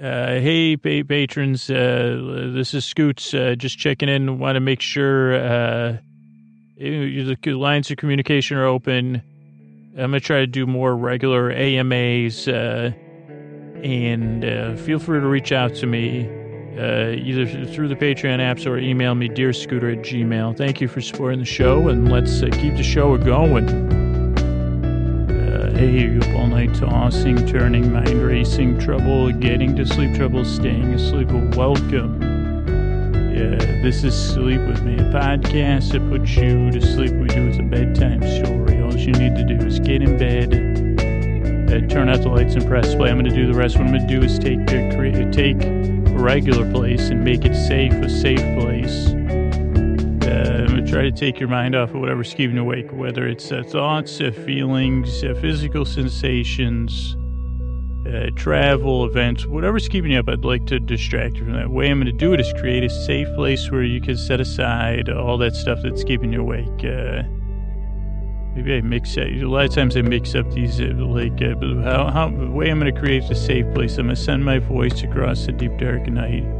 Uh, hey, pa- patrons. Uh, this is Scoots. Uh, just checking in. Want to make sure uh, the lines of communication are open. I'm gonna try to do more regular AMAs, uh, and uh, feel free to reach out to me uh, either through the Patreon apps or email me, dearscooter at gmail. Thank you for supporting the show, and let's uh, keep the show going. Hey, you up all night tossing, turning, mind racing, trouble getting to sleep, trouble staying asleep. Welcome. Yeah, this is Sleep With Me, a podcast that puts you to sleep. We do is a bedtime story. All you need to do is get in bed, uh, turn out the lights and press play. I'm going to do the rest. What I'm going to do is take cre- take a regular place and make it safe, a safe place. Try to take your mind off of whatever's keeping you awake, whether it's uh, thoughts, uh, feelings, uh, physical sensations, uh, travel, events, whatever's keeping you up, I'd like to distract you from that. way I'm going to do it is create a safe place where you can set aside all that stuff that's keeping you awake. Uh, maybe I mix it. A lot of times I mix up these, uh, like, how, how, the way I'm going to create a safe place, I'm going to send my voice across the deep, dark night.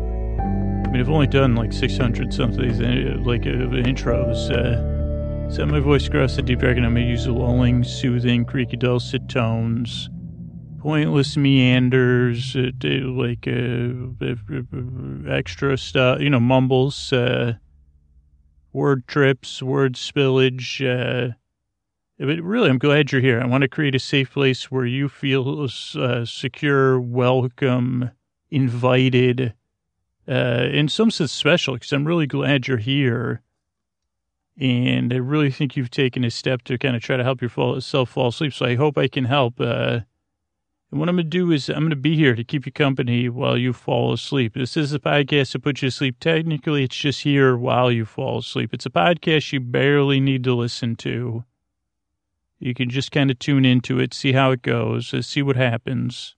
I mean, I've only done like 600 something, uh, like, uh, intros. Uh, send my voice across the deep, night. I'm going to use lulling, soothing, creaky, dulcet tones pointless meanders, uh, like uh, extra stuff, you know, mumbles, uh, word trips, word spillage. But really, I'm glad you're here. I want to create a safe place where you feel secure, welcome, invited, uh, in some sense special, because I'm really glad you're here. And I really think you've taken a step to kind of try to help yourself fall asleep. So I hope I can help. Uh, and what I'm going to do is I'm going to be here to keep you company while you fall asleep. This is a podcast to put you to sleep. Technically, it's just here while you fall asleep. It's a podcast you barely need to listen to. You can just kind of tune into it, see how it goes, uh, see what happens.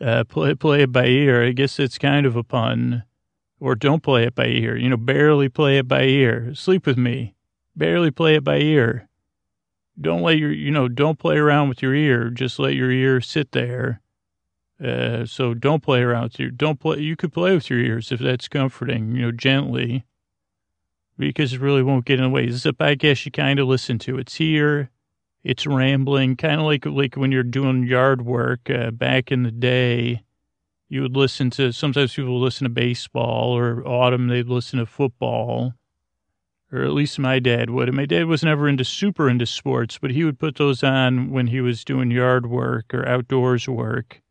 Uh, play, play it by ear. I guess it's kind of a pun. Or don't play it by ear. You know, barely play it by ear. Sleep with me. Barely play it by ear don't let your you know don't play around with your ear just let your ear sit there uh, so don't play around with your don't play you could play with your ears if that's comforting you know gently because it really won't get in the way this is a podcast you kind of listen to it's here it's rambling kind of like like when you're doing yard work uh, back in the day you would listen to sometimes people would listen to baseball or autumn they'd listen to football or at least my dad would. And my dad was never into super into sports, but he would put those on when he was doing yard work or outdoors work.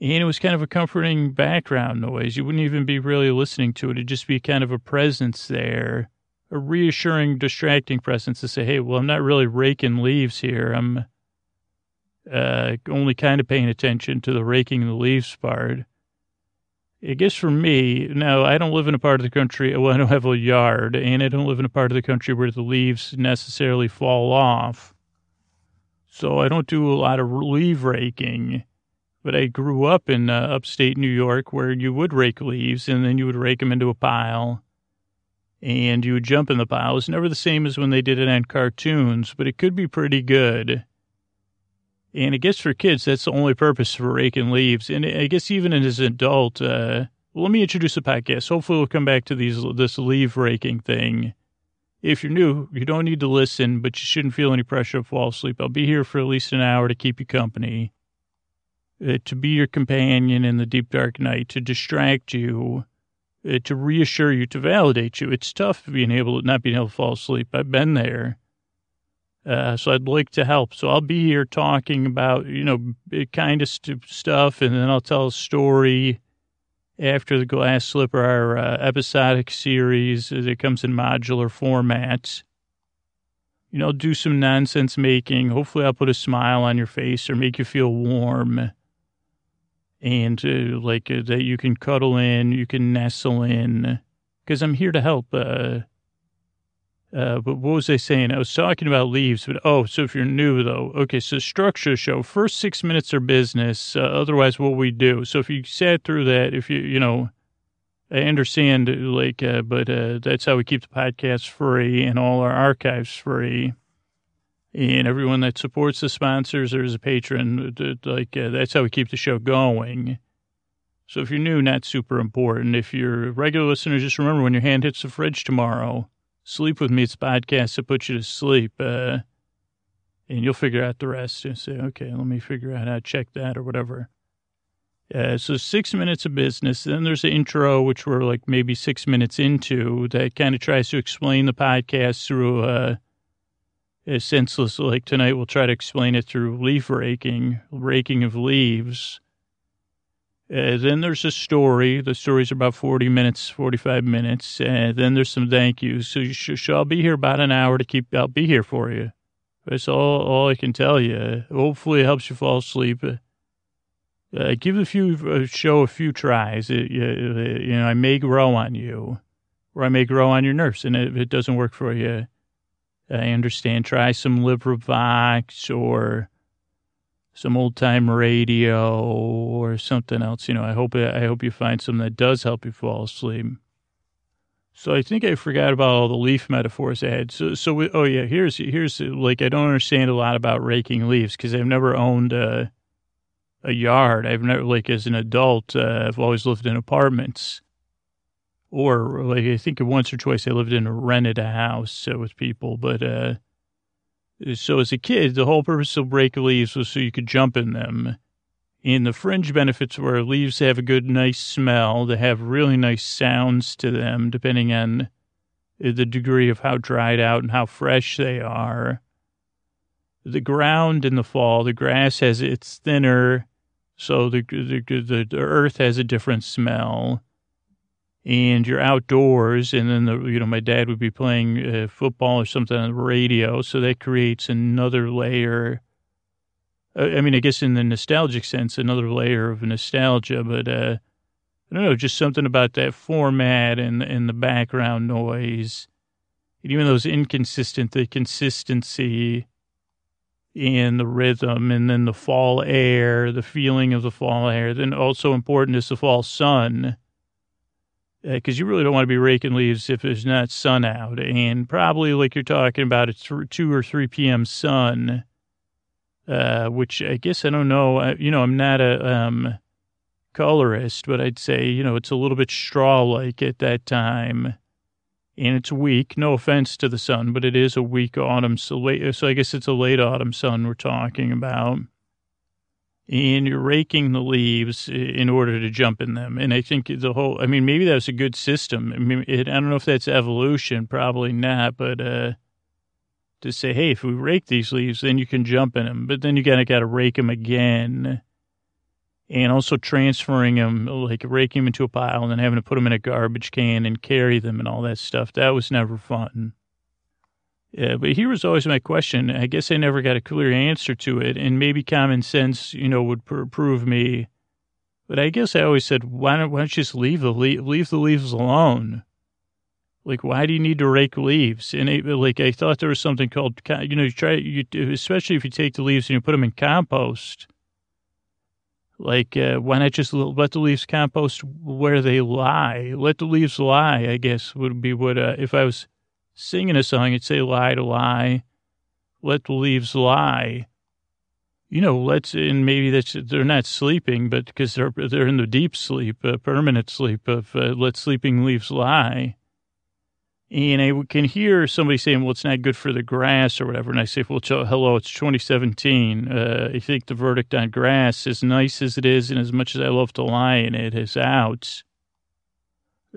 And it was kind of a comforting background noise. You wouldn't even be really listening to it. It'd just be kind of a presence there, a reassuring, distracting presence to say, hey, well, I'm not really raking leaves here. I'm uh, only kind of paying attention to the raking the leaves part. I guess for me, now I don't live in a part of the country, well, I don't have a yard, and I don't live in a part of the country where the leaves necessarily fall off. So I don't do a lot of leaf raking. But I grew up in uh, upstate New York where you would rake leaves and then you would rake them into a pile and you would jump in the pile. It's never the same as when they did it on cartoons, but it could be pretty good. And I guess for kids, that's the only purpose for raking leaves. And I guess even as an adult, uh, well, let me introduce a podcast. Hopefully we'll come back to these, this leaf raking thing. If you're new, you don't need to listen, but you shouldn't feel any pressure to fall asleep. I'll be here for at least an hour to keep you company, uh, to be your companion in the deep dark night, to distract you, to reassure you, to validate you. It's tough being able to not being able to fall asleep. I've been there. Uh, so I'd like to help. So I'll be here talking about, you know, kind of st- stuff, and then I'll tell a story after the Glass Slipper, our uh, episodic series that comes in modular formats. You know, do some nonsense making. Hopefully, I'll put a smile on your face or make you feel warm. And uh, like uh, that you can cuddle in, you can nestle in, because I'm here to help. Uh, uh, but what was I saying? I was talking about leaves, but oh, so if you're new though, okay, so structure show. First six minutes are business. Uh, otherwise, what we do. So if you sat through that, if you, you know, I understand, like, uh, but uh, that's how we keep the podcast free and all our archives free. And everyone that supports the sponsors or is a patron, like, uh, that's how we keep the show going. So if you're new, not super important. If you're a regular listener, just remember when your hand hits the fridge tomorrow, sleep with me. It's a podcast to put you to sleep. Uh, and you'll figure out the rest and say, okay, let me figure out how to check that or whatever. Uh, so six minutes of business. Then there's an intro, which we're like maybe six minutes into, that kind of tries to explain the podcast through uh, a senseless. Like tonight, we'll try to explain it through leaf raking, raking of leaves. Uh, then there's a story. The story's about 40 minutes, 45 minutes. And then there's some thank yous. So you sh- I'll be here about an hour to keep, I'll be here for you. That's all, all I can tell you. Hopefully it helps you fall asleep. Uh, give a few, uh, show a few tries. It, you know, I may grow on you or I may grow on your nerves. And if it doesn't work for you, I understand. Try some LibriVox or some old time radio or something else. You know, I hope I hope you find something that does help you fall asleep. So I think I forgot about all the leaf metaphors I had. So, so we, oh yeah, here's here's like I don't understand a lot about raking leaves because I've never owned a a yard. I've never like as an adult. Uh, I've always lived in apartments, or like I think once or twice I lived in a rented a house with people. But uh, so as a kid, the whole purpose of rake leaves was so you could jump in them. And the fringe benefits were leaves have a good, nice smell. They have really nice sounds to them, depending on the degree of how dried out and how fresh they are. The ground in the fall, the grass has it's thinner, so the the, the, the earth has a different smell. And you're outdoors, and then the you know my dad would be playing uh, football or something on the radio, so that creates another layer I mean, I guess in the nostalgic sense, another layer of nostalgia, but uh, I don't know, just something about that format and and the background noise, and even those inconsistent, the consistency and the rhythm, and then the fall air, the feeling of the fall air. Then also important is the fall sun, because uh, you really don't want to be raking leaves if there's not sun out, and probably like you're talking about, it's two or three p.m. sun uh, which I guess I don't know. I, you know, I'm not a um, colorist, but I'd say, you know, it's a little bit straw like at that time. And it's weak. No offense to the sun, but it is a weak autumn. So, late, so I guess it's a late autumn sun we're talking about. And you're raking the leaves in order to jump in them. And I think the whole, I mean, maybe that was a good system. I mean, it, I don't know if that's evolution, probably not, but, uh, to say, hey, if we rake these leaves, then you can jump in them. But then you gotta gotta rake them again, and also transferring them, like raking them into a pile and then having to put them in a garbage can and carry them and all that stuff. That was never fun. Yeah, but here was always my question. I guess I never got a clear answer to it, and maybe common sense, you know, would pr- prove me. But I guess I always said, why don't, why don't you just leave the le- leave the leaves alone? Like, why do you need to rake leaves? And it, like, I thought there was something called, you know, you try, you, especially if you take the leaves and you put them in compost. Like, uh, why not just let the leaves compost where they lie? Let the leaves lie, I guess, would be what, uh, if I was singing a song, it'd say lie to lie. Let the leaves lie. You know, let's, and maybe that's, they're not sleeping, but because they're, they're in the deep sleep, uh, permanent sleep of, uh, let sleeping leaves lie and I can hear somebody saying, well, it's not good for the grass or whatever. And I say, well, hello, it's 2017. Uh, I think the verdict on grass, as nice as it is and as much as I love to lie in it, is out.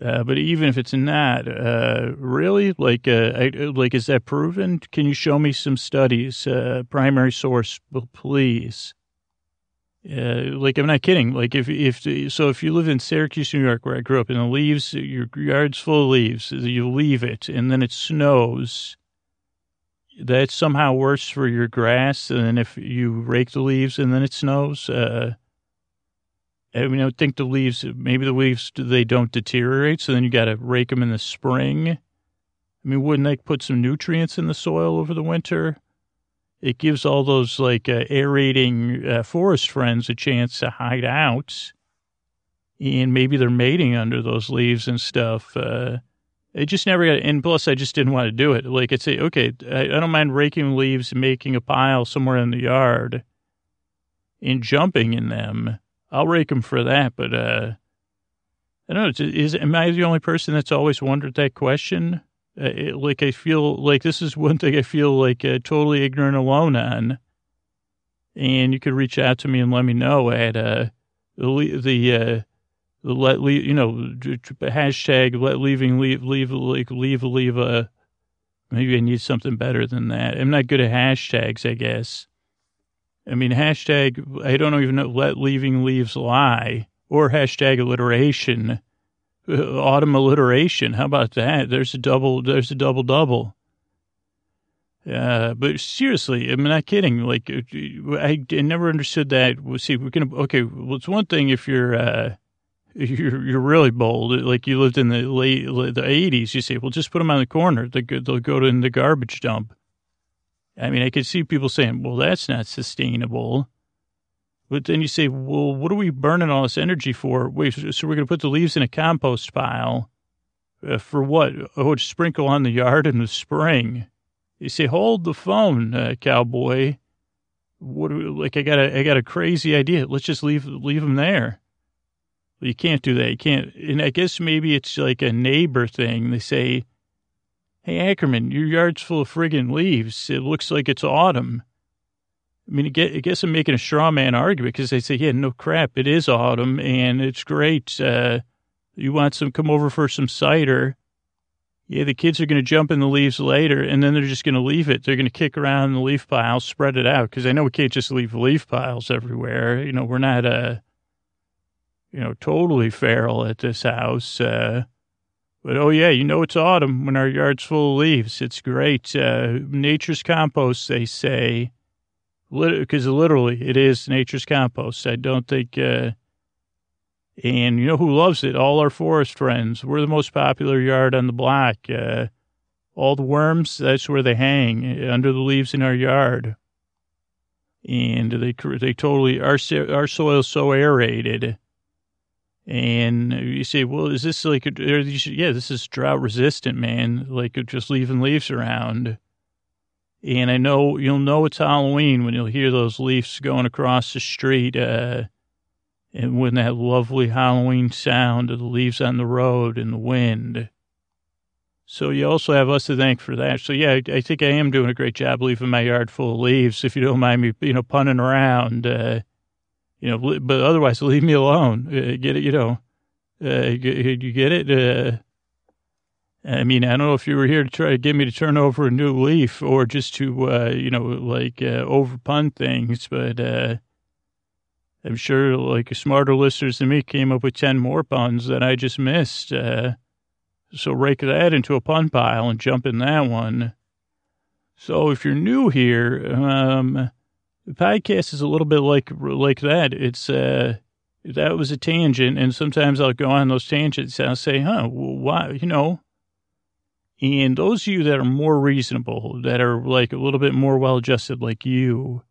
Uh, but even if it's not, uh, really, like, uh, I, like, is that proven? Can you show me some studies? Uh, primary source, please. Uh, like I'm not kidding. Like if if so, if you live in Syracuse, New York, where I grew up, and the leaves, your yard's full of leaves, you leave it, and then it snows. That's somehow worse for your grass than if you rake the leaves and then it snows. I mean, I would think the leaves, maybe the leaves they don't deteriorate, so then you got to rake them in the spring. I mean, wouldn't they put some nutrients in the soil over the winter? it gives all those like uh, aerating uh, forest friends a chance to hide out. And maybe they're mating under those leaves and stuff. Uh, it just never got, and plus I just didn't want to do it. Like I'd say, okay, I, I don't mind raking leaves making a pile somewhere in the yard and jumping in them. I'll rake them for that. But, uh, I don't know. Is am I the only person that's always wondered that question? Uh, it, like I feel like this is one thing I feel like uh, totally ignorant alone on. And you could reach out to me and let me know at uh, the the uh, let leave you know hashtag let leaving leave leave like leave leave a maybe I need something better than that. I'm not good at hashtags, I guess. I mean hashtag I don't even know let leaving leaves lie or hashtag alliteration, uh, autumn alliteration. How about that? There's a double. There's a double double. Uh, but seriously, I'm not kidding. Like, uh, I, I never understood that. We'll see, we're gonna okay. Well, it's one thing if you're uh, you're you're really bold. Like you lived in the late the 80s. You say, well, just put them on the corner. They they'll go to in the garbage dump. I mean, I could see people saying, well, that's not sustainable. But then you say, well, what are we burning all this energy for? Wait, so we're going to put the leaves in a compost pile uh, for what? Oh, to sprinkle on the yard in the spring. You say, hold the phone, uh, cowboy. What? We, like I got a, I got a crazy idea. Let's just leave, leave them there. You can't do that. You can't. And I guess maybe it's like a neighbor thing. They say, hey, Ackerman, your yard's full of friggin' leaves. It looks like it's autumn. I mean, I guess I'm making a straw man argument because they say, yeah, no crap, it is autumn and it's great. Uh, you want some, come over for some cider. Yeah, the kids are going to jump in the leaves later and then they're just going to leave it. They're going to kick around the leaf pile, spread it out because I know we can't just leave leaf piles everywhere. You know, we're not, uh, you know, totally feral at this house. Uh, but oh yeah, you know it's autumn when our yard's full of leaves. It's great. Uh, nature's compost, they say because literally it is nature's compost. I don't think, uh, and you know who loves it? All our forest friends. We're the most popular yard on the block. Uh, all the worms, that's where they hang under the leaves in our yard. And they, they totally, our, our soil's so aerated. And you say, well, is this like, a, yeah, this is drought resistant, man. Like just leaving leaves around. And I know you'll know it's Halloween when you'll hear those leaves going across the street, uh, and when that lovely Halloween sound of the leaves on the road and the wind. So you also have us to thank for that. So yeah, I, I think I am doing a great job leaving my yard full of leaves. If you don't mind me, you know, punning around, uh, you know, but otherwise leave me alone. Uh, get it, you know, uh, you, get it. Uh, I mean, I don't know if you were here to try to get me to turn over a new leaf or just to, uh, you know, like uh, over punt things, but uh, I'm sure like smarter listeners than me came up with 10 more puns that I just missed. Uh, so rake that into a pun pile and jump in that one. So if you're new here, um, the podcast is a little bit like like that. It's uh, that was a tangent, and sometimes I'll go on those tangents and I'll say, "Huh, well, why?" You know, and those of you that are more reasonable, that are like a little bit more well adjusted, like you,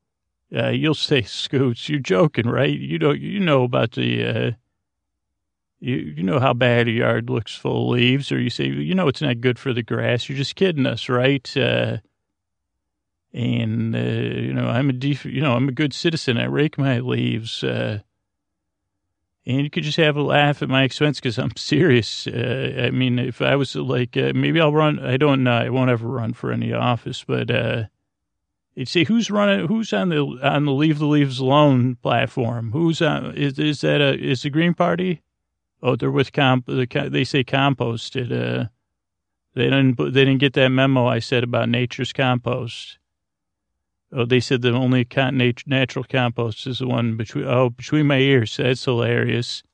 uh, you'll say, Scoots, you're joking, right? You know, you know about the, uh, you, you know how bad a yard looks full of leaves, or you say, you know, it's not good for the grass. You're just kidding us, right? Uh, and, uh, you know, I'm a, def- you know, I'm a good citizen. I rake my leaves. Uh, and you could just have a laugh at my expense because I'm serious. Uh, I mean, if I was like, uh, maybe I'll run. I don't know. I won't ever run for any office, but uh, you'd say who's running? Who's on the on the Leave the Leaves Alone platform? Who's on? Is is that a is the Green Party? Oh, they're with comp. They say composted. Uh, they didn't. They didn't get that memo I said about nature's compost. Oh, they said the only natural compost is the one between, oh, between my ears. That's hilarious.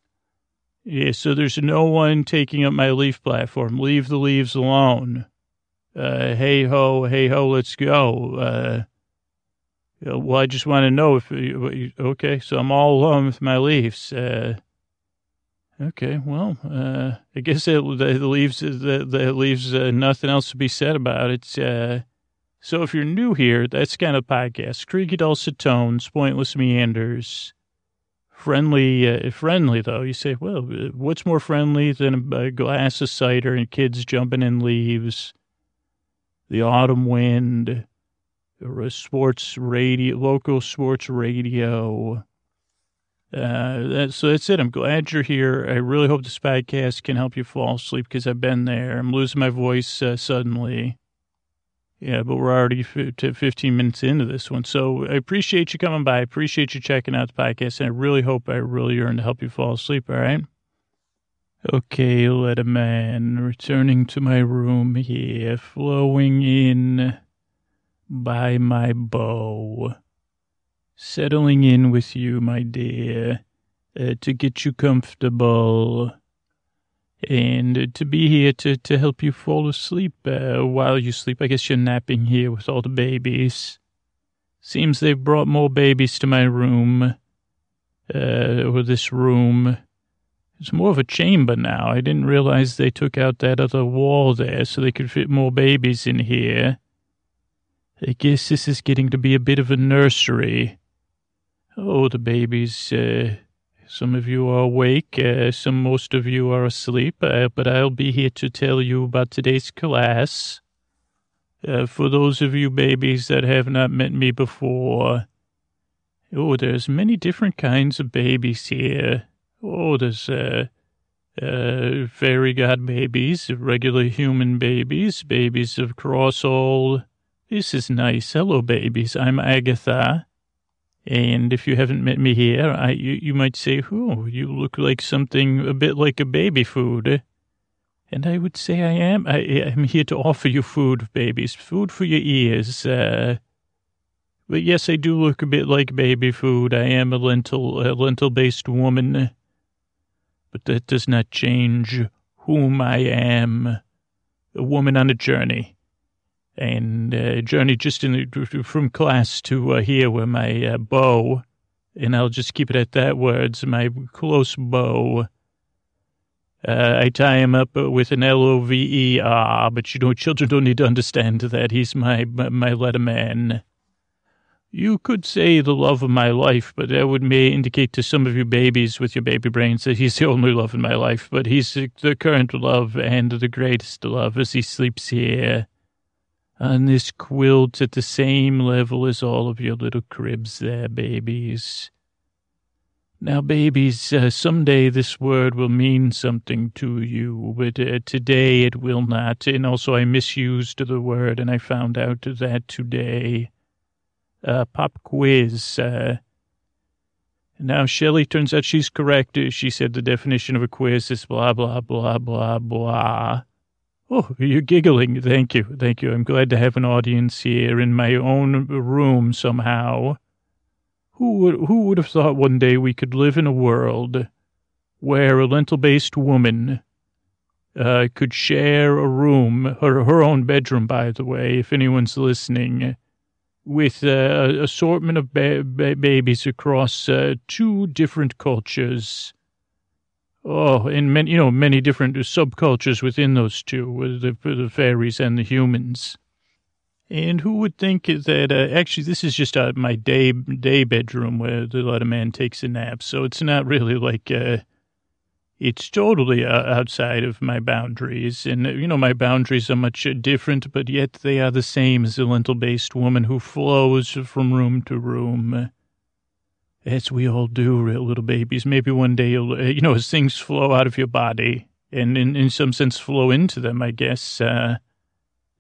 Yeah, so there's no one taking up my leaf platform. Leave the leaves alone. Uh, hey ho, hey ho, let's go. Uh, well, I just want to know if, okay, so I'm all alone with my leaves. Uh, okay, well, uh, I guess it, the, leaves, the, the leaves, uh, nothing else to be said about it. Uh, so if you're new here, that's kind of podcast. Creaky dulcet tones, pointless meanders. Friendly, uh, friendly though. You say, well, what's more friendly than a glass of cider and kids jumping in leaves? The autumn wind, sports radio, local sports radio. Uh, that, so that's it. I'm glad you're here. I really hope this podcast can help you fall asleep because I've been there. I'm losing my voice uh, suddenly. Yeah, but we're already f- 15 minutes into this one. So I appreciate you coming by. I appreciate you checking out the podcast. And I really hope I really earned to help you fall asleep. All right. Okay, let a man returning to my room here, flowing in by my beau settling in with you, my dear, uh, to get you comfortable and to be here to, to help you fall asleep uh, while you sleep. I guess you're napping here with all the babies. Seems they've brought more babies to my room, uh, or this room. It's more of a chamber now. I didn't realize they took out that other wall there so they could fit more babies in here. I guess this is getting to be a bit of a nursery. Oh, the babies. Uh, some of you are awake, uh, some, most of you are asleep, uh, but I'll be here to tell you about today's class. Uh, for those of you babies that have not met me before, oh, there's many different kinds of babies here. Oh, there's uh, uh, fairy god babies, regular human babies, babies of cross all. This is nice. Hello, babies. I'm Agatha. And if you haven't met me here, I, you, you might say, oh, you look like something a bit like a baby food. And I would say I am. I am here to offer you food, babies, food for your ears. Uh, but yes, I do look a bit like baby food. I am a lentil, a lentil-based woman. But that does not change whom I am. A woman on a journey and uh, just in the, from class to uh, here with my uh, beau, and I'll just keep it at that words, my close beau. Uh, I tie him up with an L-O-V-E-R, but you know, children don't need to understand that. He's my, my, my letter man. You could say the love of my life, but that would may indicate to some of you babies with your baby brains that he's the only love in my life, but he's the current love and the greatest love as he sleeps here on this quilt at the same level as all of your little cribs there, babies. Now, babies, uh, someday this word will mean something to you, but uh, today it will not. And also, I misused the word, and I found out that today. Uh, pop quiz. Uh, now, Shelley turns out she's correct. She said the definition of a quiz is blah, blah, blah, blah, blah. Oh, you're giggling. Thank you. Thank you. I'm glad to have an audience here in my own room somehow. Who would, who would have thought one day we could live in a world where a lentil-based woman uh, could share a room, her, her own bedroom, by the way, if anyone's listening, with uh, an assortment of ba- ba- babies across uh, two different cultures Oh, in many, you know, many different subcultures within those two, the, the fairies and the humans. And who would think that, uh, actually, this is just uh, my day, day bedroom where the little man takes a nap. So it's not really like, uh, it's totally uh, outside of my boundaries. And, you know, my boundaries are much different, but yet they are the same as the lentil based woman who flows from room to room as we all do, real little babies. Maybe one day you'll, uh, you know, as things flow out of your body and in, in some sense flow into them, I guess, uh,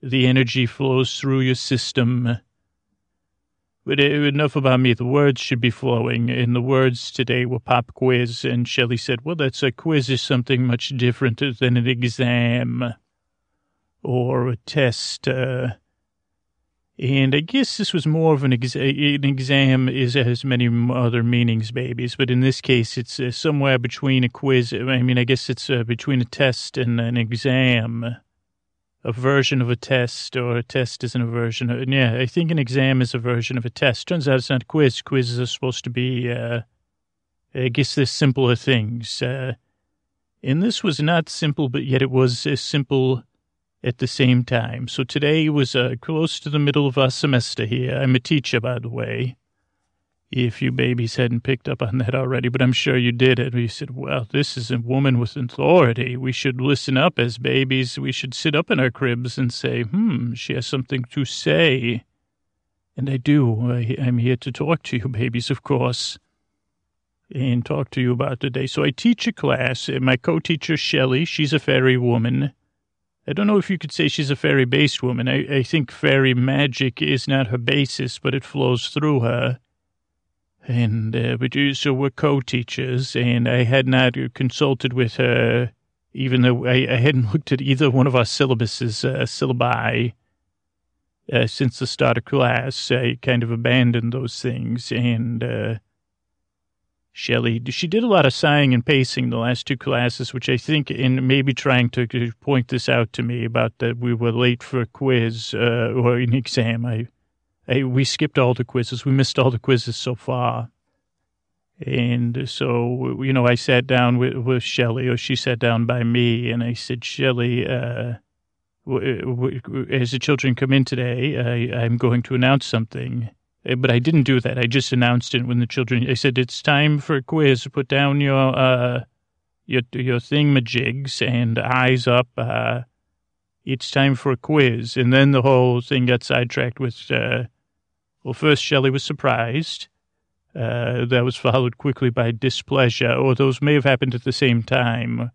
the energy flows through your system. But uh, enough about me. The words should be flowing. And the words today were pop quiz. And Shelley said, well, that's a quiz is something much different than an exam or a test. Uh, and I guess this was more of an, ex- an exam is has many other meanings, babies. But in this case, it's uh, somewhere between a quiz. I mean, I guess it's uh, between a test and an exam, a version of a test, or a test isn't a version. Of, yeah, I think an exam is a version of a test. Turns out it's not a quiz. Quizzes are supposed to be, uh, I guess, the simpler things. Uh, and this was not simple, but yet it was a simple at the same time. So today was uh, close to the middle of our semester here. I'm a teacher, by the way. If you babies hadn't picked up on that already, but I'm sure you did. And we said, well, this is a woman with authority. We should listen up as babies. We should sit up in our cribs and say, hmm, she has something to say. And I do. I, I'm here to talk to you, babies, of course. and talk to you about today. So I teach a class. and My co-teacher, Shelley, she's a fairy woman. I don't know if you could say she's a fairy-based woman. I, I think fairy magic is not her basis, but it flows through her. And uh, but so we're co-teachers, and I had not consulted with her, even though I, I hadn't looked at either one of our syllabuses, uh, syllabi, uh, since the start of class. I kind of abandoned those things, and uh, Shelley, she did a lot of sighing and pacing the last two classes, which I think, in maybe trying to point this out to me about that we were late for a quiz uh, or an exam. I I, we skipped all the quizzes. We missed all the quizzes so far. And so, you know, I sat down with, with Shelly, or she sat down by me, and I said, Shelly, uh, as the children come in today, I, I'm going to announce something. Uh, but I didn't do that. I just announced it when the children, I said, it's time for a quiz. Put down your, uh, your, your thingamajigs and eyes up. Uh, it's time for a quiz. And then the whole thing got sidetracked with, uh, well, first, Shelley was surprised. Uh, that was followed quickly by displeasure, or those may have happened at the same time.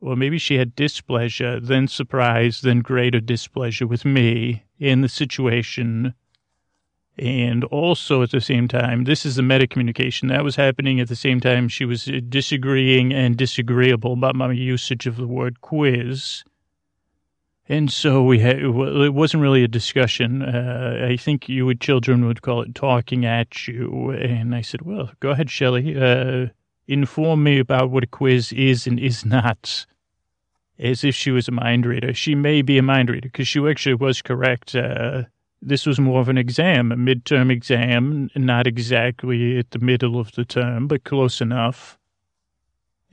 Or maybe she had displeasure, then surprise, then greater displeasure with me in the situation. And also at the same time, this is the meta communication that was happening at the same time she was disagreeing and disagreeable about my usage of the word quiz. And so we had, it wasn't really a discussion. Uh, I think you would, children would call it talking at you. And I said, well, go ahead, Shelley. Uh, inform me about what a quiz is and is not. As if she was a mind reader. She may be a mind reader because she actually was correct. Uh, this was more of an exam, a midterm exam, not exactly at the middle of the term, but close enough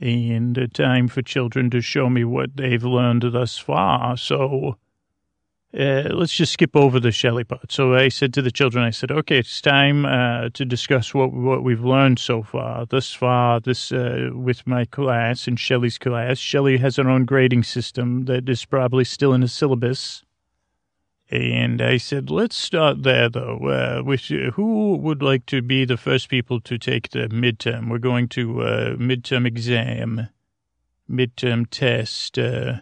and a time for children to show me what they've learned thus far. So uh, let's just skip over the Shelley part. So I said to the children, I said, okay, it's time uh, to discuss what what we've learned so far. Thus far, this uh, with my class and Shelley's class. Shelley has her own grading system that is probably still in the syllabus. And I said, let's start there, though. Uh, with, who would like to be the first people to take the midterm? We're going to uh, midterm exam, midterm test. Uh,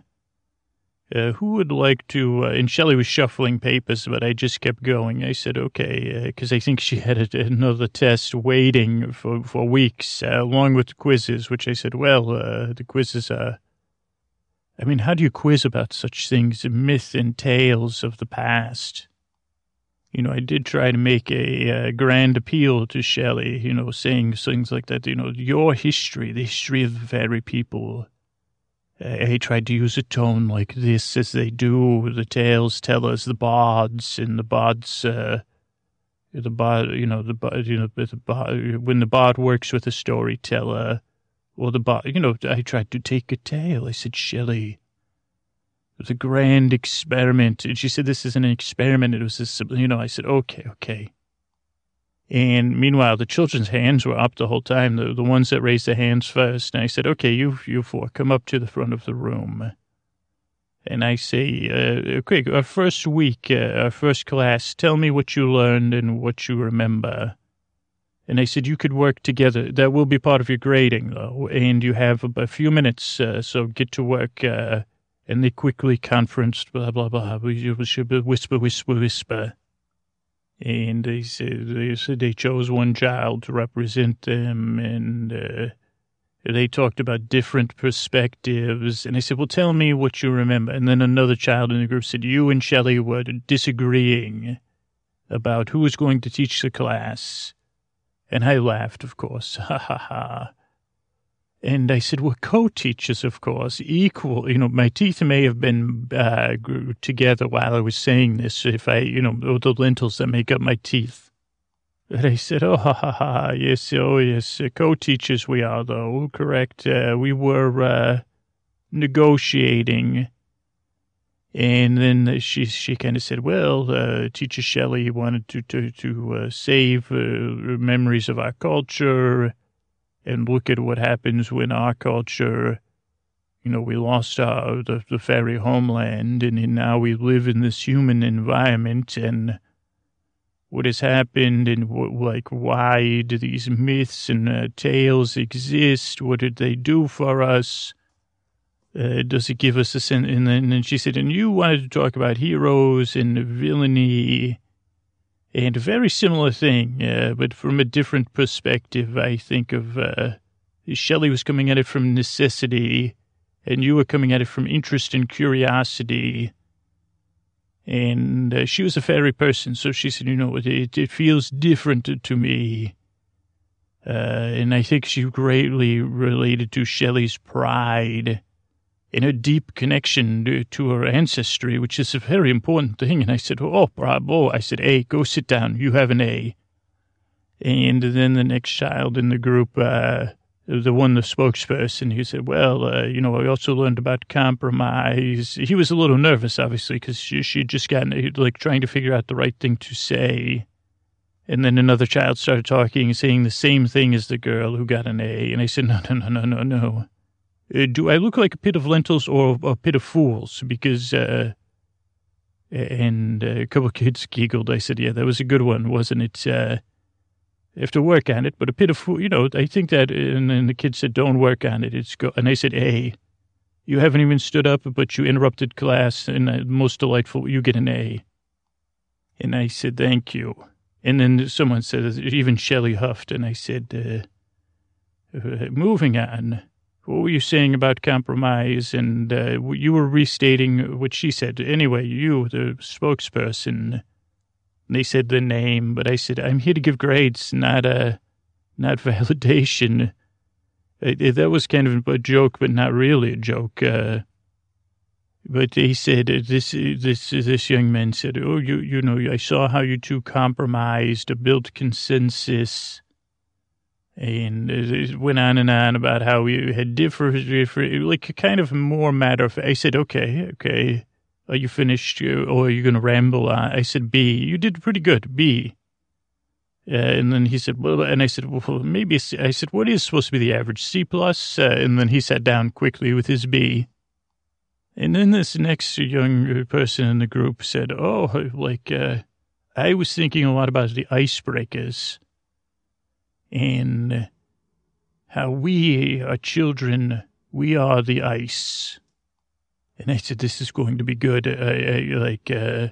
uh, who would like to? Uh, and Shelley was shuffling papers, but I just kept going. I said, okay, because I think she had another test waiting for, for weeks, along with the quizzes, which I said, well, the quizzes are I mean, how do you quiz about such things, myth and tales of the past? You know, I did try to make a, a grand appeal to Shelley, you know, saying things like that, you know, your history, the history of the fairy people. I, I tried to use a tone like this as they do. The tales tell us the bards and the bards, uh, the bard, you know, the bard, you know, the bard, when the bard works with a storyteller, well, the bar, you know, I tried to take a tale. I said, Shelley, it was a grand experiment. And she said, this isn't an experiment. It was this, you know, I said, okay, okay. And meanwhile, the children's hands were up the whole time, the, the ones that raised their hands first. And I said, okay, you, you four, come up to the front of the room. And I say, uh, quick, our first week, uh, our first class, tell me what you learned and what you remember. And they said you could work together. That will be part of your grading, though. And you have a, a few minutes, uh, so get to work. Uh, and they quickly conferenced, blah, blah, blah. Whisper, whisper, whisper. And they said they, said they chose one child to represent them. And uh, they talked about different perspectives. And I said, well, tell me what you remember. And then another child in the group said, you and Shelley were disagreeing about who was going to teach the class. And I laughed, of course. Ha ha ha. And I said, we're co-teachers, of course, equal. You know, my teeth may have been uh, together while I was saying this, if I, you know, the lentils that make up my teeth. And I said, oh, ha, ha, ha. Yes, oh, yes. Co-teachers we are, though. Correct. Uh, we were uh, negotiating and then she she kind of said, "Well, uh, Teacher Shelley wanted to to to uh, save uh, memories of our culture, and look at what happens when our culture, you know, we lost our the, the fairy homeland, and, now we live in this human environment, and what has happened and like why do these myths and uh, tales exist? What did they do for us? Uh, does it give us a sense? And then, and she said, and you wanted to talk about heroes and villainy and a very similar thing, uh, but from a different perspective. I think of uh, Shelley was coming at it from necessity, and you were coming at it from interest and curiosity. And uh, she was a fairy person, so she said, you know, it, it feels different to me. Uh, and I think she greatly related to Shelley's pride and a deep connection to, her ancestry, which is a very important thing. And I said, oh, bravo. I said, A, go sit down. You have an A. And then the next child in the group, uh, the one, the spokesperson, he said, well, uh, you know, I also learned about compromise. He was a little nervous, obviously, because she, she'd just gotten, like, trying to figure out the right thing to say. And then another child started talking, saying the same thing as the girl who got an A. And I said, no, no, no, no, no, no. Uh, do I look like a pit of lentils or a pit of fools? Because, uh, and a couple of kids giggled. I said, yeah, that was a good one, wasn't it? Uh, have to work on it, but a pit of you know, I think that, and then the kid said, don't work on it. It's go, and I said, A, you haven't even stood up, but you interrupted class and uh, most delightful, you get an A. And I said, thank you. And then someone said, even Shelley huffed, and I said, uh, uh, moving on. What were you saying about compromise? And uh, you were restating what she said. Anyway, you, the spokesperson, they said the name, but I said, I'm here to give grades, not a, not validation. That was kind of a joke, but not really a joke. Uh, but he said, uh, this, this, this young man said, oh, you, you know, I saw how you two compromised, to build consensus. And it went on and on about how we had different, different like kind of more matter of, I said, okay, okay. Are you finished or are you going to ramble on? I said, B. You did pretty good, B. Uh, and then he said, well, and I said, well, maybe, I said, what is supposed to be the average? C plus? Uh, and then he sat down quickly with his B. And then this next young person in the group said, oh, like, uh, I was thinking a lot about the icebreakers and how we are children, we are the ice. And I said, this is going to be good. I, I like, uh,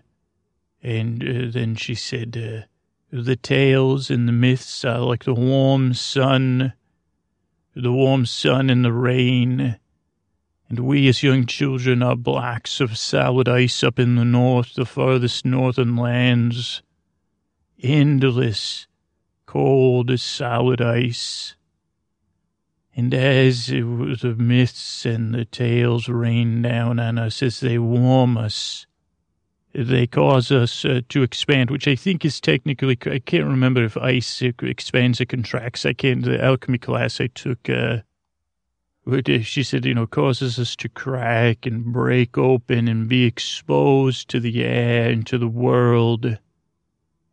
and uh, then she said, uh, the tales and the myths are like the warm sun, the warm sun and the rain. And we as young children are blocks of solid ice up in the north, the farthest northern lands. Endless, cold as solid ice. And as the myths and the tales rain down on us as they warm us, they cause us uh, to expand, which I think is technically, I can't remember if ice expands or contracts. I can't, the alchemy class I took, uh, she said, you know, causes us to crack and break open and be exposed to the air and to the world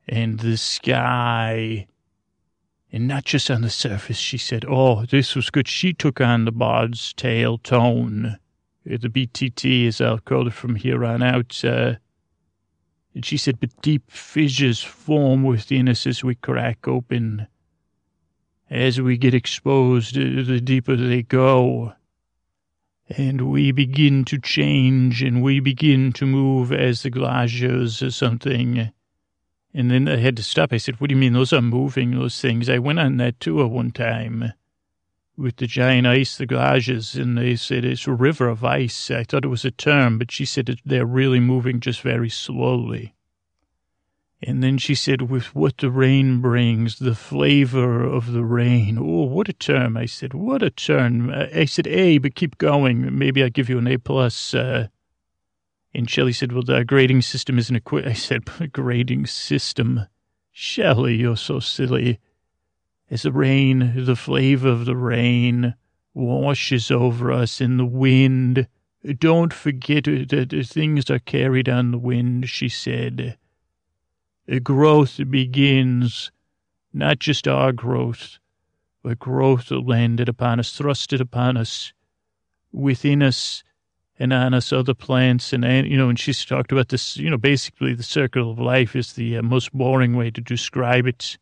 and the sky and not just on the surface. She said, Oh, this was good. She took on the bard's tale tone, the BTT, as I'll call it from here on out. Uh, and she said, But deep fissures form within us as we crack open. As we get exposed, uh, the deeper they go. And we begin to change and we begin to move as the glaciers or something and then I had to stop. I said, What do you mean? Those are moving, those things. I went on that tour one time with the giant ice, the glaciers, and they said it's a river of ice. I thought it was a term, but she said they're really moving just very slowly. And then she said, with what the rain brings, the flavor of the rain. Oh, what a term. I said, what a term. I said, A, but keep going. Maybe I'll give you an A plus. Uh, and Shelley said, well, the grading system isn't equipped. I said, grading system. Shelley, you're so silly. As the rain, the flavor of the rain washes over us in the wind. Don't forget uh, that things are carried on the wind, she said. Growth begins, not just our growth, but growth landed upon us, thrusted upon us, within us, and on us other plants. And, you know, and she's talked about this, you know, basically the circle of life is the uh, most boring way to describe it.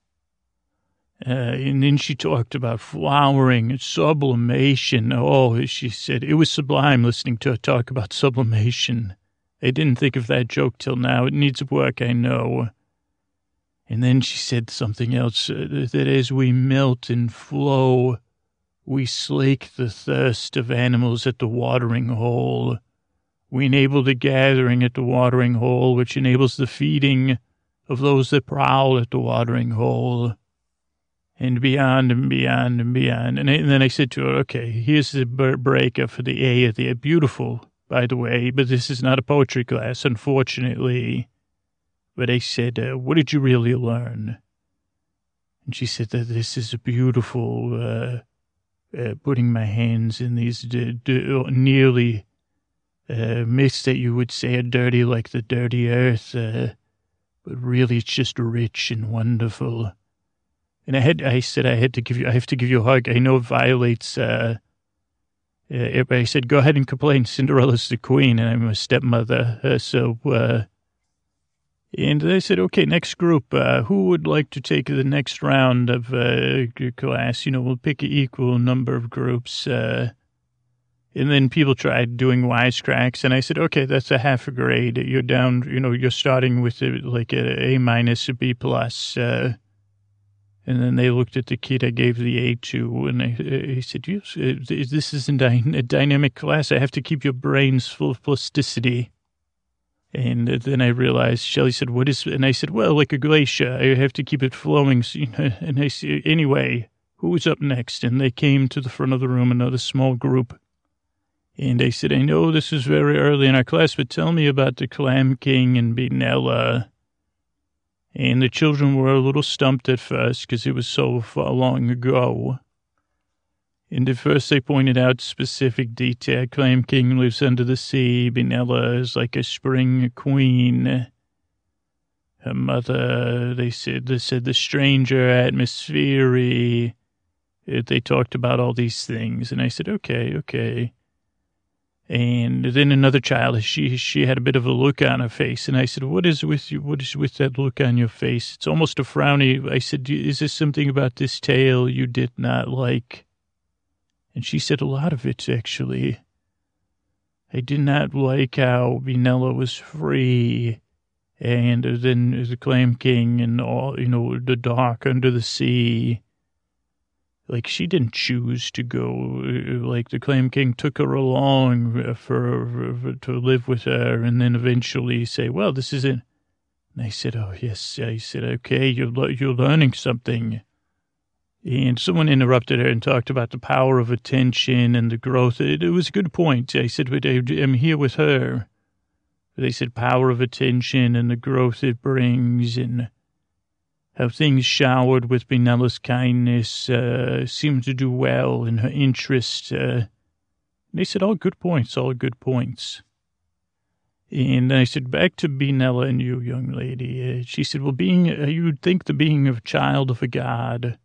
Uh, and then she talked about flowering and sublimation. Oh, she said it was sublime listening to her talk about sublimation. I didn't think of that joke till now. It needs work, I know. And then she said something else uh, that as we melt and flow, we slake the thirst of animals at the watering hole. We enable the gathering at the watering hole, which enables the feeding of those that prowl at the watering hole. And beyond and beyond and beyond. And, then I said to her, okay, here's the breaker for the A of the beautiful, by the way, but this is not a poetry class, unfortunately. But I said, uh, what did you really learn? And she said that this is a beautiful, uh, uh, putting my hands in these d- d- nearly uh, that you would say are dirty like the dirty earth, uh, but really it's just rich and wonderful. And I had, I said I had to give you, I have to give you a hug. I know it violates, uh, uh everybody said, go ahead and complain. Cinderella's the queen and I'm a stepmother. Uh, so, uh, and they said, okay, next group, uh, who would like to take the next round of uh, class? You know, we'll pick an equal number of groups. Uh, and then people tried doing wisecracks, and I said, okay, that's a half a grade. You're down, you know, you're starting with a, like a A minus, a B plus. Uh, and then they looked at the kid I gave the A to, and he said, uh, this isn't a dynamic class. I have to keep your brains full of plasticity. And then I realized, Shelley said, what is, and I said, well, like a glacier, I have to keep it flowing. And I said, anyway, who was up next? And they came to the front of the room, another small group. And I said, I know this is very early in our class, but tell me about the Clam King and Benella. And the children were a little stumped at first because it was so far long ago. And at first they pointed out specific detail. Clam King lives under the sea. Benella is like a spring queen. Her mother, they said, they said the stranger atmosphere. They talked about all these things. And I said, okay, okay. And then another child, she she had a bit of a look on her face, and I said, "What is with you? What is with that look on your face? It's almost a frowny." I said, "Is this something about this tale you did not like?" And she said a lot of it, actually. I did not like how Benella was free, and then the Clam King and all, you know, the dark under the sea. Like, she didn't choose to go. Uh, like, the Clam King took her along for, for to live with her, and then eventually say, well, this isn't. And I said, oh, yes. I said, okay, you're, you're learning something. And someone interrupted her and talked about the power of attention and the growth. It, it was a good point. I said, but I'm here with her. They said power of attention and the growth it brings and how things showered with Benella's kindness uh, seemed to do well in her interest. Uh, they said, all good points, all good points. And I said, back to Benella and you, young lady. Uh, she said, well, being, uh, you'd think the being of a child of a god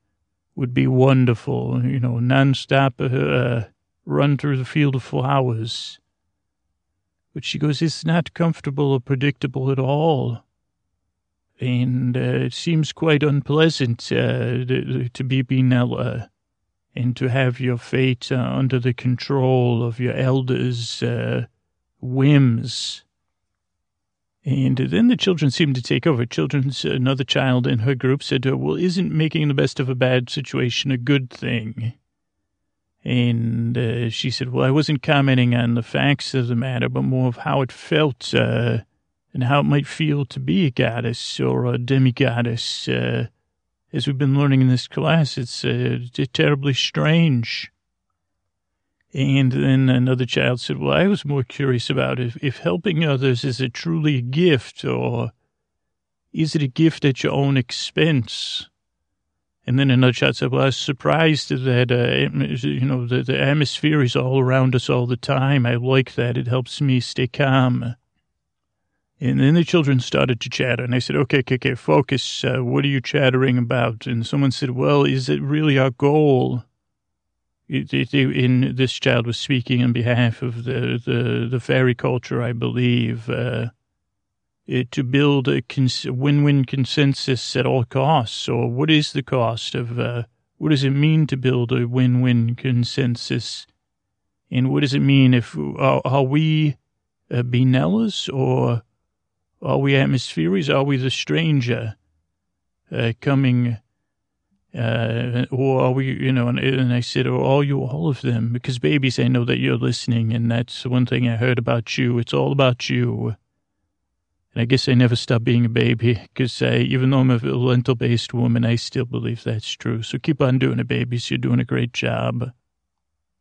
would be wonderful, you know, nonstop uh, run through the field of flowers. But she goes, it's not comfortable or predictable at all. And uh, it seems quite unpleasant uh, to be Benella and to have your fate uh, under the control of your elders' uh, whims. And then the children seemed to take over. Children's another child in her group said her, "Well, isn't making the best of a bad situation a good thing?" And uh, she said, "Well, I wasn't commenting on the facts of the matter, but more of how it felt uh, and how it might feel to be a goddess or a demigoddess. Uh, as we've been learning in this class, it's uh, terribly strange." And then another child said, Well, I was more curious about if, if helping others is it truly a gift or is it a gift at your own expense? And then another child said, Well, I was surprised that, uh, you know, the, the atmosphere is all around us all the time. I like that. It helps me stay calm. And then the children started to chatter, and I said, okay, okay, okay, focus. Uh, what are you chattering about? And someone said, well, is it really our goal? In this child was speaking on behalf of the, the, the fairy culture, I believe, uh, to build a cons- win-win consensus at all costs. Or what is the cost of, uh, what does it mean to build a win-win consensus? And what does it mean if, are, are we uh, Benellas or are we atmospheres? Are we the stranger uh, coming uh, or are we, you know, and, and I said, or are you all of them? Because babies, I know that you're listening, and that's one thing I heard about you. It's all about you. And I guess I never stopped being a baby, because even though I'm a lentil-based woman, I still believe that's true. So keep on doing it, babies. You're doing a great job.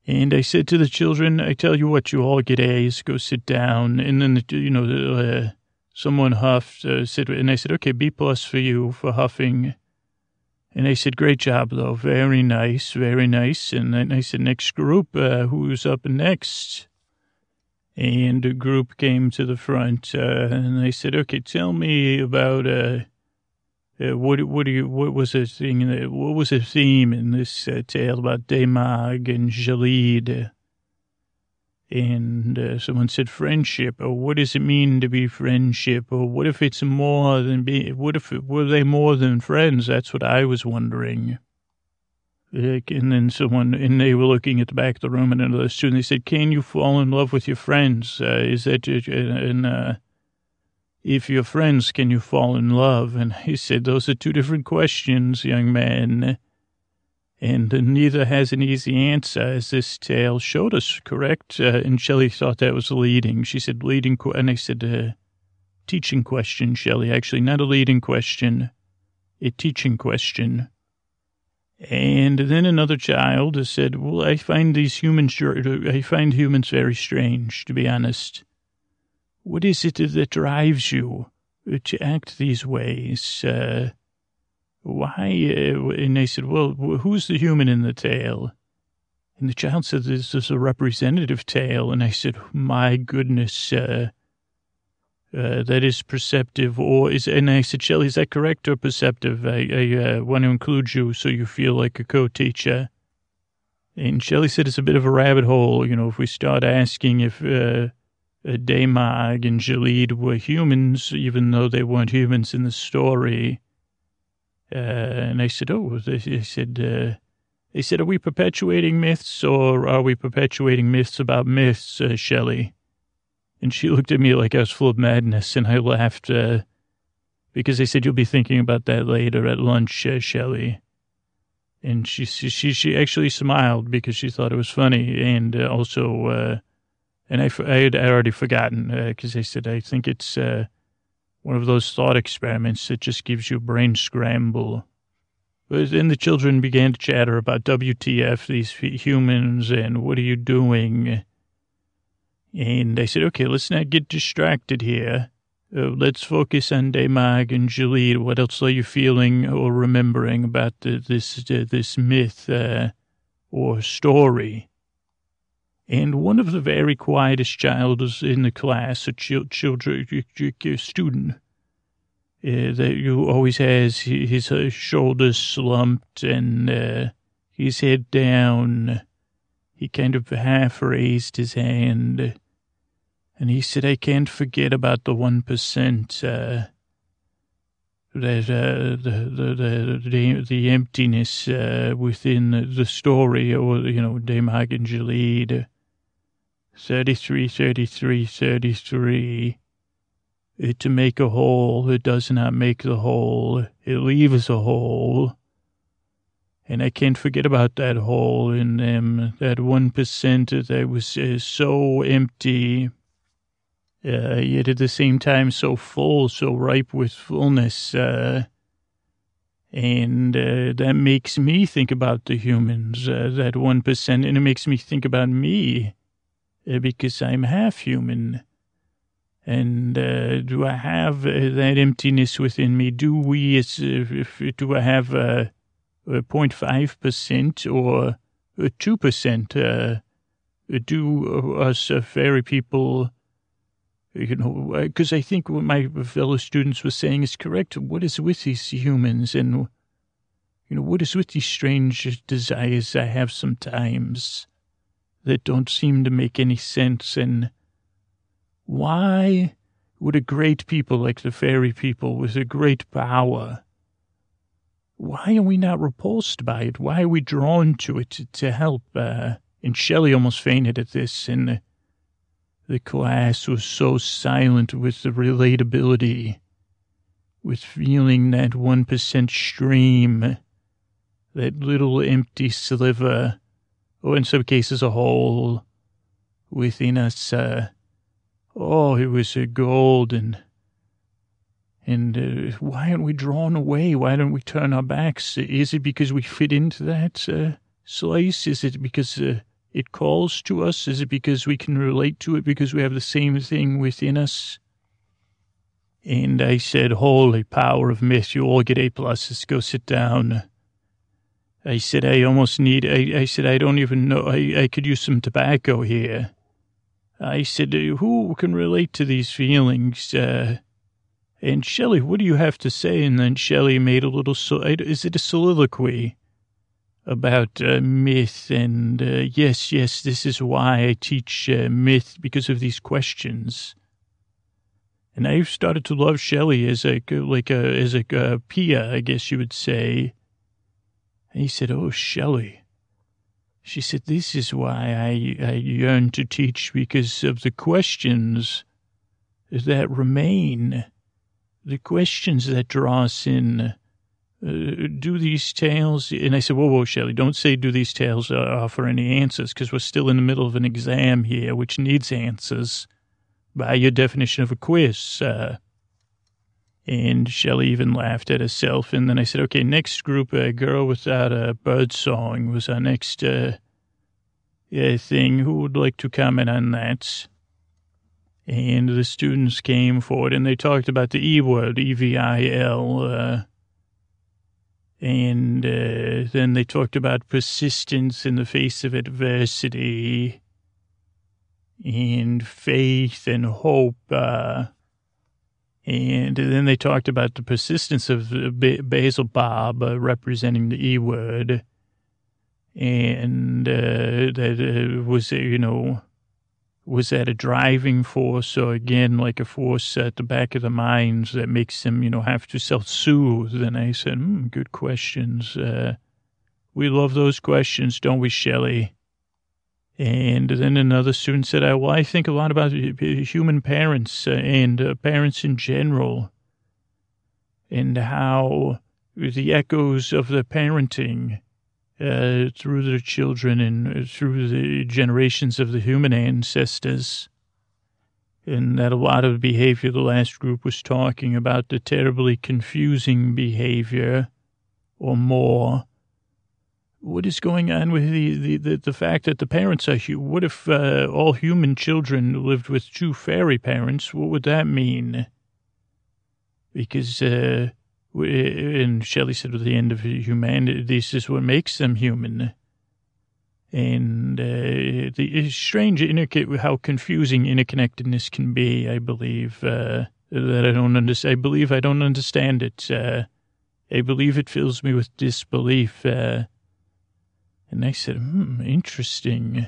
And I said to the children, I tell you what, you all get A's, go sit down. And then, the, you know, uh, someone huffed, uh, said, and I said, okay, B plus for you for huffing. And I said, great job, though. Very nice, very nice. And then I said, next group, uh, who's up next? And a group came to the front, uh, and they said, okay, tell me about, uh, uh what, what do you, what was the thing, what was the theme in this uh, tale about Demag and Jalid? And uh, someone said friendship, or what does it mean to be friendship, or what if it's more than be? What if it, were they more than friends? That's what I was wondering. and then someone, and they were looking at the back of the room, and another student, they said, "Can you fall in love with your friends? Uh, is that and uh, if you're friends, can you fall in love?" And he said, "Those are two different questions, young man." And neither has an easy answer, as this tale showed us, correct? Uh, and Shelley thought that was leading. She said leading, qu-, and I said uh, teaching question, Shelley. Actually, not a leading question, a teaching question. And then another child said, well, I find these humans, I find humans very strange, to be honest. What is it that drives you to act these ways? Uh, why? Uh, and they said, well, who's the human in the tale? And the child said, this is a representative tale. And I said, my goodness, uh, uh, that is perceptive or is, and I said, Shelley, is that correct or perceptive? I, I uh, want to include you so you feel like a co-teacher. And Shelley said, it's a bit of a rabbit hole. You know, if we start asking if, uh, Demag and Jalid were humans, even though they weren't humans in the story, uh, and I said, oh, they, said, uh, they said, are we perpetuating myths or are we perpetuating myths about myths, uh, Shelley? And she looked at me like I was full of madness, and I laughed uh, because they said you'll be thinking about that later at lunch, uh, Shelley. And she, she she actually smiled because she thought it was funny, and uh, also, uh, and I, I had already forgotten because uh, I said I think it's uh, one of those thought experiments that just gives you a brain scramble. But then the children began to chatter about WTF, these humans, and what are you doing? And I said, okay, let's not get distracted here. Uh, let's focus on Demag and Jalid. What else are you feeling or remembering about the, this uh, this myth uh, or story? And one of the very quietest childs in the class, a ch- children, student, uh, that you always has his uh, shoulders slumped and uh, his head down. He kind of half raised his hand, and he said, "I can't forget about the one percent." Uh, that uh, the, the the the emptiness uh, within the story, or you know, and Jalid 33, 33, 33. It to make a hole, it does not make the hole. It leaves a hole. And I can't forget about that hole in them, that 1% that was uh, so empty, uh, yet at the same time so full, so ripe with fullness. Uh, and uh, that makes me think about the humans, uh, that 1%, and it makes me think about me because I'm half human. And uh, do I have uh, that emptiness within me? Do we, as, if, do I have a 0.5% or 2%? do us fairy people, you know, because I think what my fellow students were saying is correct. What is with these humans? And You know, what is with these strange desires I have sometimes that don't seem to make any sense? And why would a great people like the fairy people with a great power, why are we not repulsed by it? Why are we drawn to it to, to help? Uh, and Shelley almost fainted at this, and the, the class was so silent with the relatability, with feeling that 1% stream, that little empty sliver, or in some cases a hole within us. Uh, oh, it was a golden. And uh, why aren't we drawn away? Why don't we turn our backs? Is it because we fit into that uh, slice? Is it because uh, it calls to us? Is it because we can relate to it because we have the same thing within us? And I said, Holy power of myth, you all get A pluses. Go sit down. I said, I almost need, I, I said, I don't even know, I, I could use some tobacco here. I said, who can relate to these feelings? Uh, and Shelley, what do you have to say? And then Shelley made a little, so, is it a soliloquy about uh, myth? And uh, yes, yes, this is why I teach uh, myth because of these questions. And I've started to love Shelley as a, like a, as a, a uh, Pia, I guess you would say. He said, oh, Shelley. She said, this is why I, I yearn to teach because of the questions that remain, the questions that draw us in. Uh, do these tales, and I said, whoa, whoa, Shelley, don't say do these tales uh, offer any answers because we're still in the middle of an exam here, which needs answers by your definition of a quiz. Uh, and Shelley even laughed at herself. And then I said, okay, next group, a uh, girl without a bird song was our next uh, thing. Who would like to comment on that? And the students came forward and they talked about the E word, E V I L. Uh, and uh, then they talked about persistence in the face of adversity and faith and hope. Uh, and then they talked about the persistence of Basil Bob uh, representing the E word. And uh, that uh, was, you know, was that a driving force or again like a force at the back of the minds that makes them, you know, have to self-soothe? And I said, hmm, good questions. Uh, we love those questions, don't we, Shelley? And then another student said, well, I think a lot about human parents uh, and uh, parents in general and how the echoes of the parenting uh, through their children and through the generations of the human ancestors. And that a lot of behavior, the last group was talking about the terribly confusing behavior or more what is going on with the, the, the, the fact that the parents are What if uh, all human children lived with two fairy parents? What would that mean? Because, uh, and Shelley said at the end of humanity, this is what makes them human. And uh, the strange, inter- how confusing interconnectedness can be, I believe, uh, that I don't understand. I believe I don't understand it. Uh, I believe it fills me with disbelief. Uh, and I said, hmm, interesting.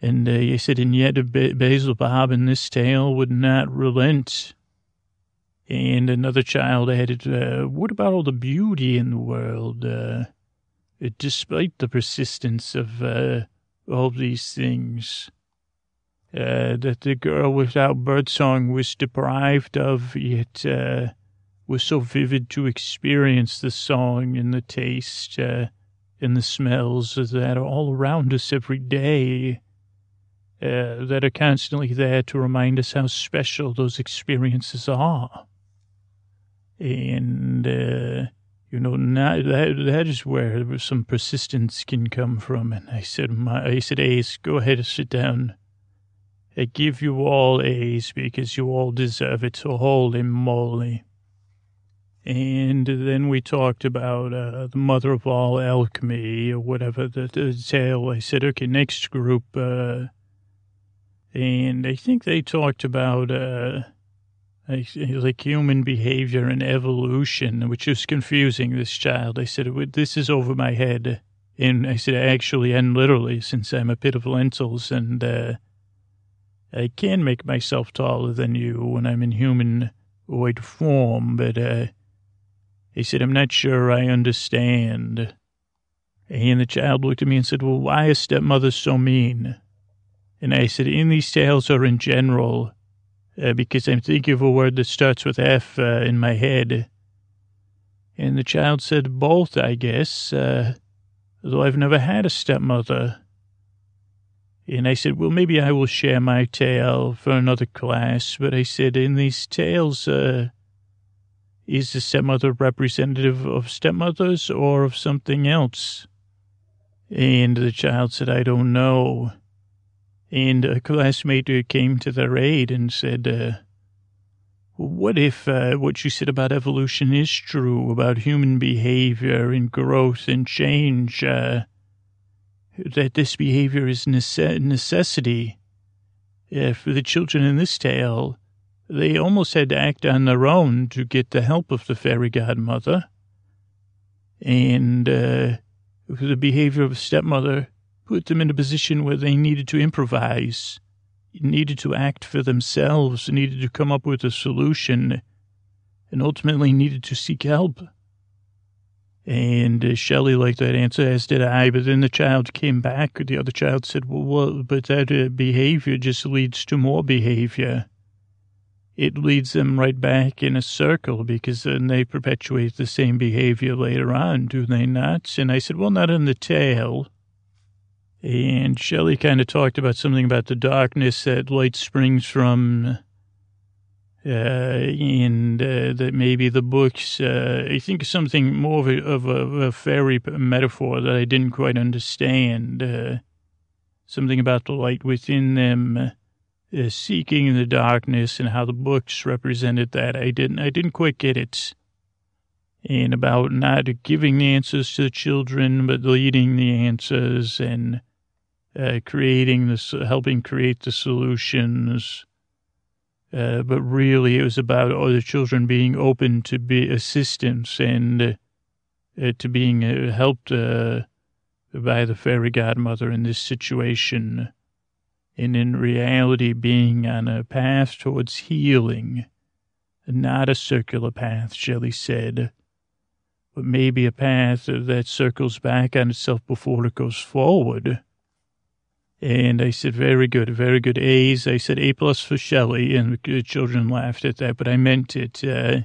And uh, he said, and yet Basil Bob in this tale would not relent. And another child added, uh, what about all the beauty in the world? Uh, despite the persistence of uh, all these things uh, that the girl without birdsong was deprived of, yet uh, was so vivid to experience the song and the taste and the smells that are all around us every day, uh, that are constantly there to remind us how special those experiences are. And, uh, you know, not, that, that is where some persistence can come from. And I said, my, I said, Ace, go ahead and sit down. I give you all A's because you all deserve it. So holy moly. And then we talked about uh, the mother of all alchemy or whatever the, the tale. I said, okay, next group. Uh, and I think they talked about, uh, like human behavior and evolution, which was confusing this child. I said, this is over my head. And I said, actually, and literally, since I'm a pit of lentils and, uh, I can make myself taller than you when I'm in humanoid form, but, uh, he said, I'm not sure I understand. And the child looked at me and said, well, why is stepmother so mean? And I said, in these tales or in general, uh, because I'm thinking of a word that starts with F uh, in my head. And the child said, both, I guess, uh, though I've never had a stepmother. And I said, well, maybe I will share my tale for another class. But I said, in these tales, uh, is the stepmother representative of stepmothers or of something else? And the child said, I don't know. And a classmate came to their aid and said, uh, what if uh, what you said about evolution is true, about human behavior and growth and change, uh, that this behavior is nece- necessity? For the children in this tale, they almost had to act on their own to get the help of the fairy godmother. And uh, the behavior of a stepmother put them in a position where they needed to improvise, needed to act for themselves, needed to come up with a solution, and ultimately needed to seek help. And uh, Shelley liked that answer, as did I. But then the child came back. The other child said, well, well but that uh, behavior just leads to more behavior it leads them right back in a circle because then they perpetuate the same behavior later on, do they not? And I said, well, not in the tale. And Shelley kind of talked about something about the darkness that light springs from, uh, and uh, that maybe the books, uh, I think something more of a, of a, of a fairy metaphor that I didn't quite understand. Uh, something about the light within them uh, seeking in the darkness and how the books represented that. I didn't, I didn't quite get it. And about not giving the answers to the children, but leading the answers and uh, creating this, helping create the solutions. Uh, but really, it was about all the children being open to be assistance and uh, to being uh, helped uh, by the fairy godmother in this situation and in reality being on a path towards healing, not a circular path, Shelley said, but maybe a path that circles back on itself before it goes forward. And I said, very good, very good A's. I said A plus for Shelley, and the children laughed at that, but I meant it. Uh,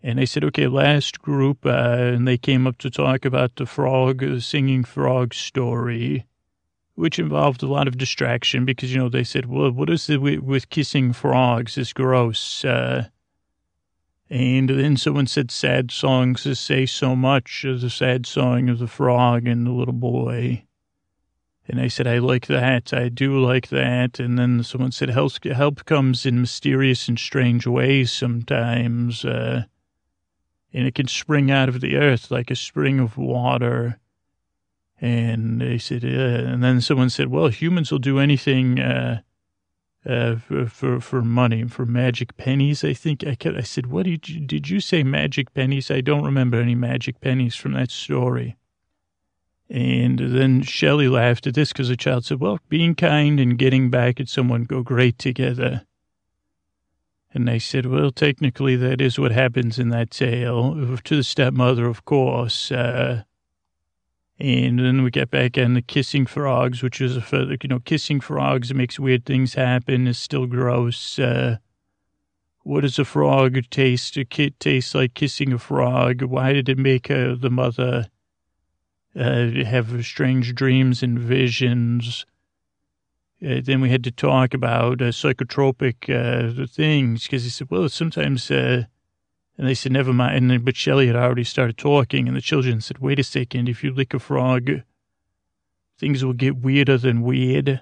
and I said, okay, last group, uh, and they came up to talk about the frog, the singing frog story which involved a lot of distraction because, you know, they said, well, what is it with, kissing frogs? It's gross. Uh, and then someone said sad songs say so much, the sad song of the frog and the little boy. And I said, I like that. I do like that. And then someone said, help, help comes in mysterious and strange ways sometimes. Uh, and it can spring out of the earth like a spring of water. And they said, uh, and then someone said, well, humans will do anything, uh, uh, for, for, for, money, for magic pennies. I think I kept, I said, what did you, did you say magic pennies? I don't remember any magic pennies from that story. And then Shelley laughed at this because the child said, well, being kind and getting back at someone go great together. And I said, well, technically that is what happens in that tale to the stepmother, of course. Uh, and then we get back on the kissing frogs, which is a, further you know, kissing frogs makes weird things happen. Is still gross. Uh, what does a frog taste? A kid tastes like kissing a frog. Why did it make uh, the mother uh, have strange dreams and visions? Uh, then we had to talk about uh, psychotropic uh, things because he said, well, sometimes uh, and they said, never mind. And then, but Shelley had already started talking, and the children said, wait a second, if you lick a frog, things will get weirder than weird.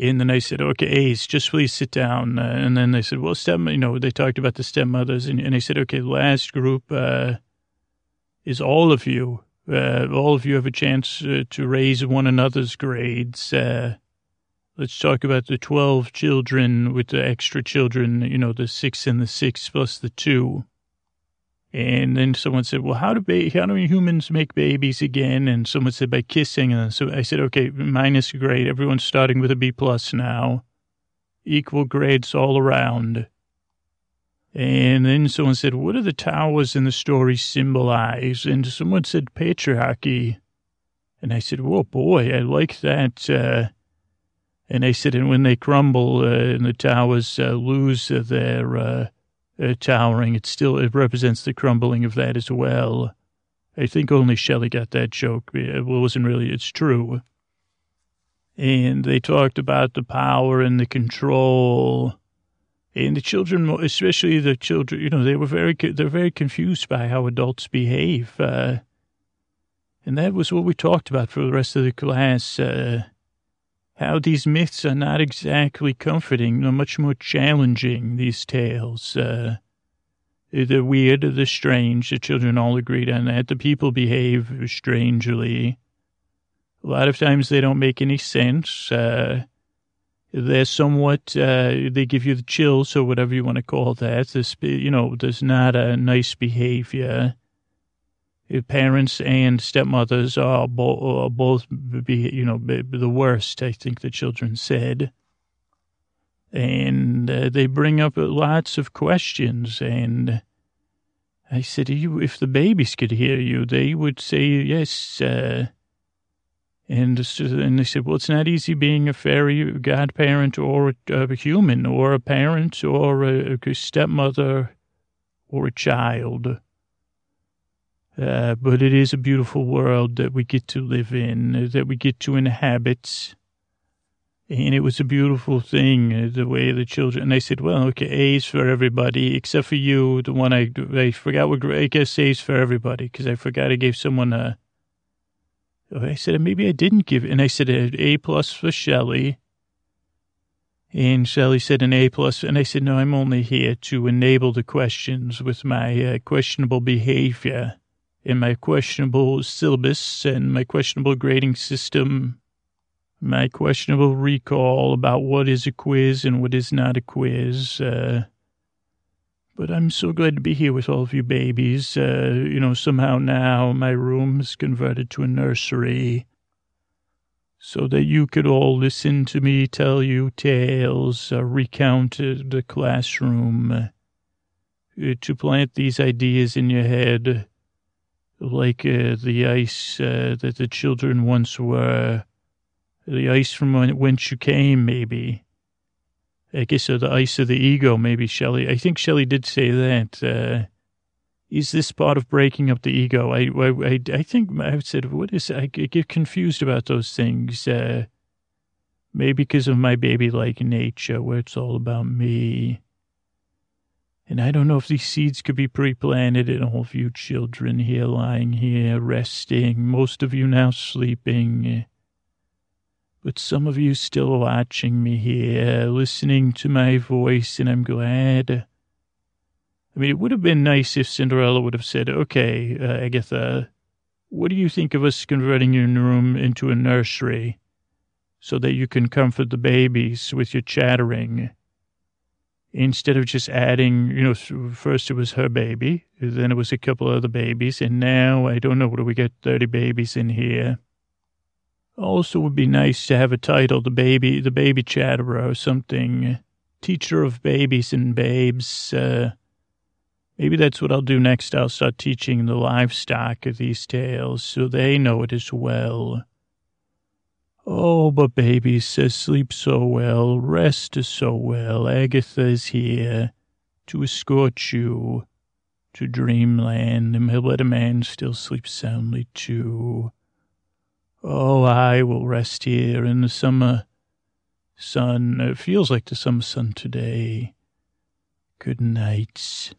And then I said, okay, Ace, just please sit down. Uh, and then they said, well, step, you know, they talked about the stepmothers. And, and I said, okay, last group uh, is all of you. Uh, all of you have a chance uh, to raise one another's grades. Uh, let's talk about the 12 children with the extra children, you know, the six and the six plus the two. And then someone said, well, how do, ba- how do humans make babies again? And someone said, by kissing. And so I said, okay, minus grade. Everyone's starting with a B plus now. Equal grades all around. And then someone said, what do the towers in the story symbolize? And someone said, patriarchy. And I said, "Whoa, boy, I like that." Uh, and I said, "And when they crumble uh, and the towers uh, lose their uh, towering, it still it represents the crumbling of that as well." I think only Shelley got that joke. It wasn't really. It's true. And they talked about the power and the control. And the children, especially the children, you know, they were very, they're very confused by how adults behave. Uh, and that was what we talked about for the rest of the class. Uh, how these myths are not exactly comforting, they're much more challenging, these tales. Uh, the weird, the strange, the children all agreed on that. The people behave strangely. A lot of times they don't make any sense. Uh, they're somewhat, uh, they give you the chills or whatever you want to call that. This, you know, there's not a nice behavior parents and stepmothers are, bo- both be you know be the worst. I think the children said, and uh, they bring up lots of questions. And I said, "You, if the babies could hear you, they would say yes." Uh, and and they said, "Well, it's not easy being a fairy godparent or a, a human or a parent or a, a stepmother or a child." Uh, but it is a beautiful world that we get to live in, that we get to inhabit. And it was a beautiful thing, uh, the way the children, and I said, well, okay, A's for everybody, except for you, the one I, I forgot what, I guess A's for everybody, because I forgot I gave someone a, I said, maybe I didn't give, and I said A plus for Shelley. And Shelley said an A plus, and I said, no, I'm only here to enable the questions with my uh, questionable behavior in my questionable syllabus and my questionable grading system, my questionable recall about what is a quiz and what is not a quiz. Uh, but I'm so glad to be here with all of you babies. Uh, you know, somehow now my room is converted to a nursery so that you could all listen to me tell you tales, uh, recount the classroom, uh, to plant these ideas in your head like uh, the ice uh, that the children once were, the ice from whence you came, maybe. I guess uh, the ice of the ego, maybe Shelley. I think Shelley did say that. Uh, is this part of breaking up the ego? I, I, I think I said, what is, I get confused about those things. Uh, maybe because of my baby-like nature, where it's all about me. And I don't know if these seeds could be pre-planted and all of you children here lying here resting, most of you now sleeping. But some of you still watching me here, listening to my voice, and I'm glad. I mean, it would have been nice if Cinderella would have said, okay, uh, Agatha, what do you think of us converting your room into a nursery so that you can comfort the babies with your chattering? Instead of just adding, you know, first it was her baby, then it was a couple other babies, and now I don't know, do we get 30 babies in here? Also would be nice to have a title, the baby, the baby chatterer or something, teacher of babies and babes. Uh, maybe that's what I'll do next. I'll start teaching the livestock of these tales so they know it as well. Oh, but baby says sleep so well, rest so well. Agatha is here to escort you to dreamland, and he'll let a man still sleep soundly too. Oh, I will rest here in the summer sun. It feels like the summer sun today. Good night.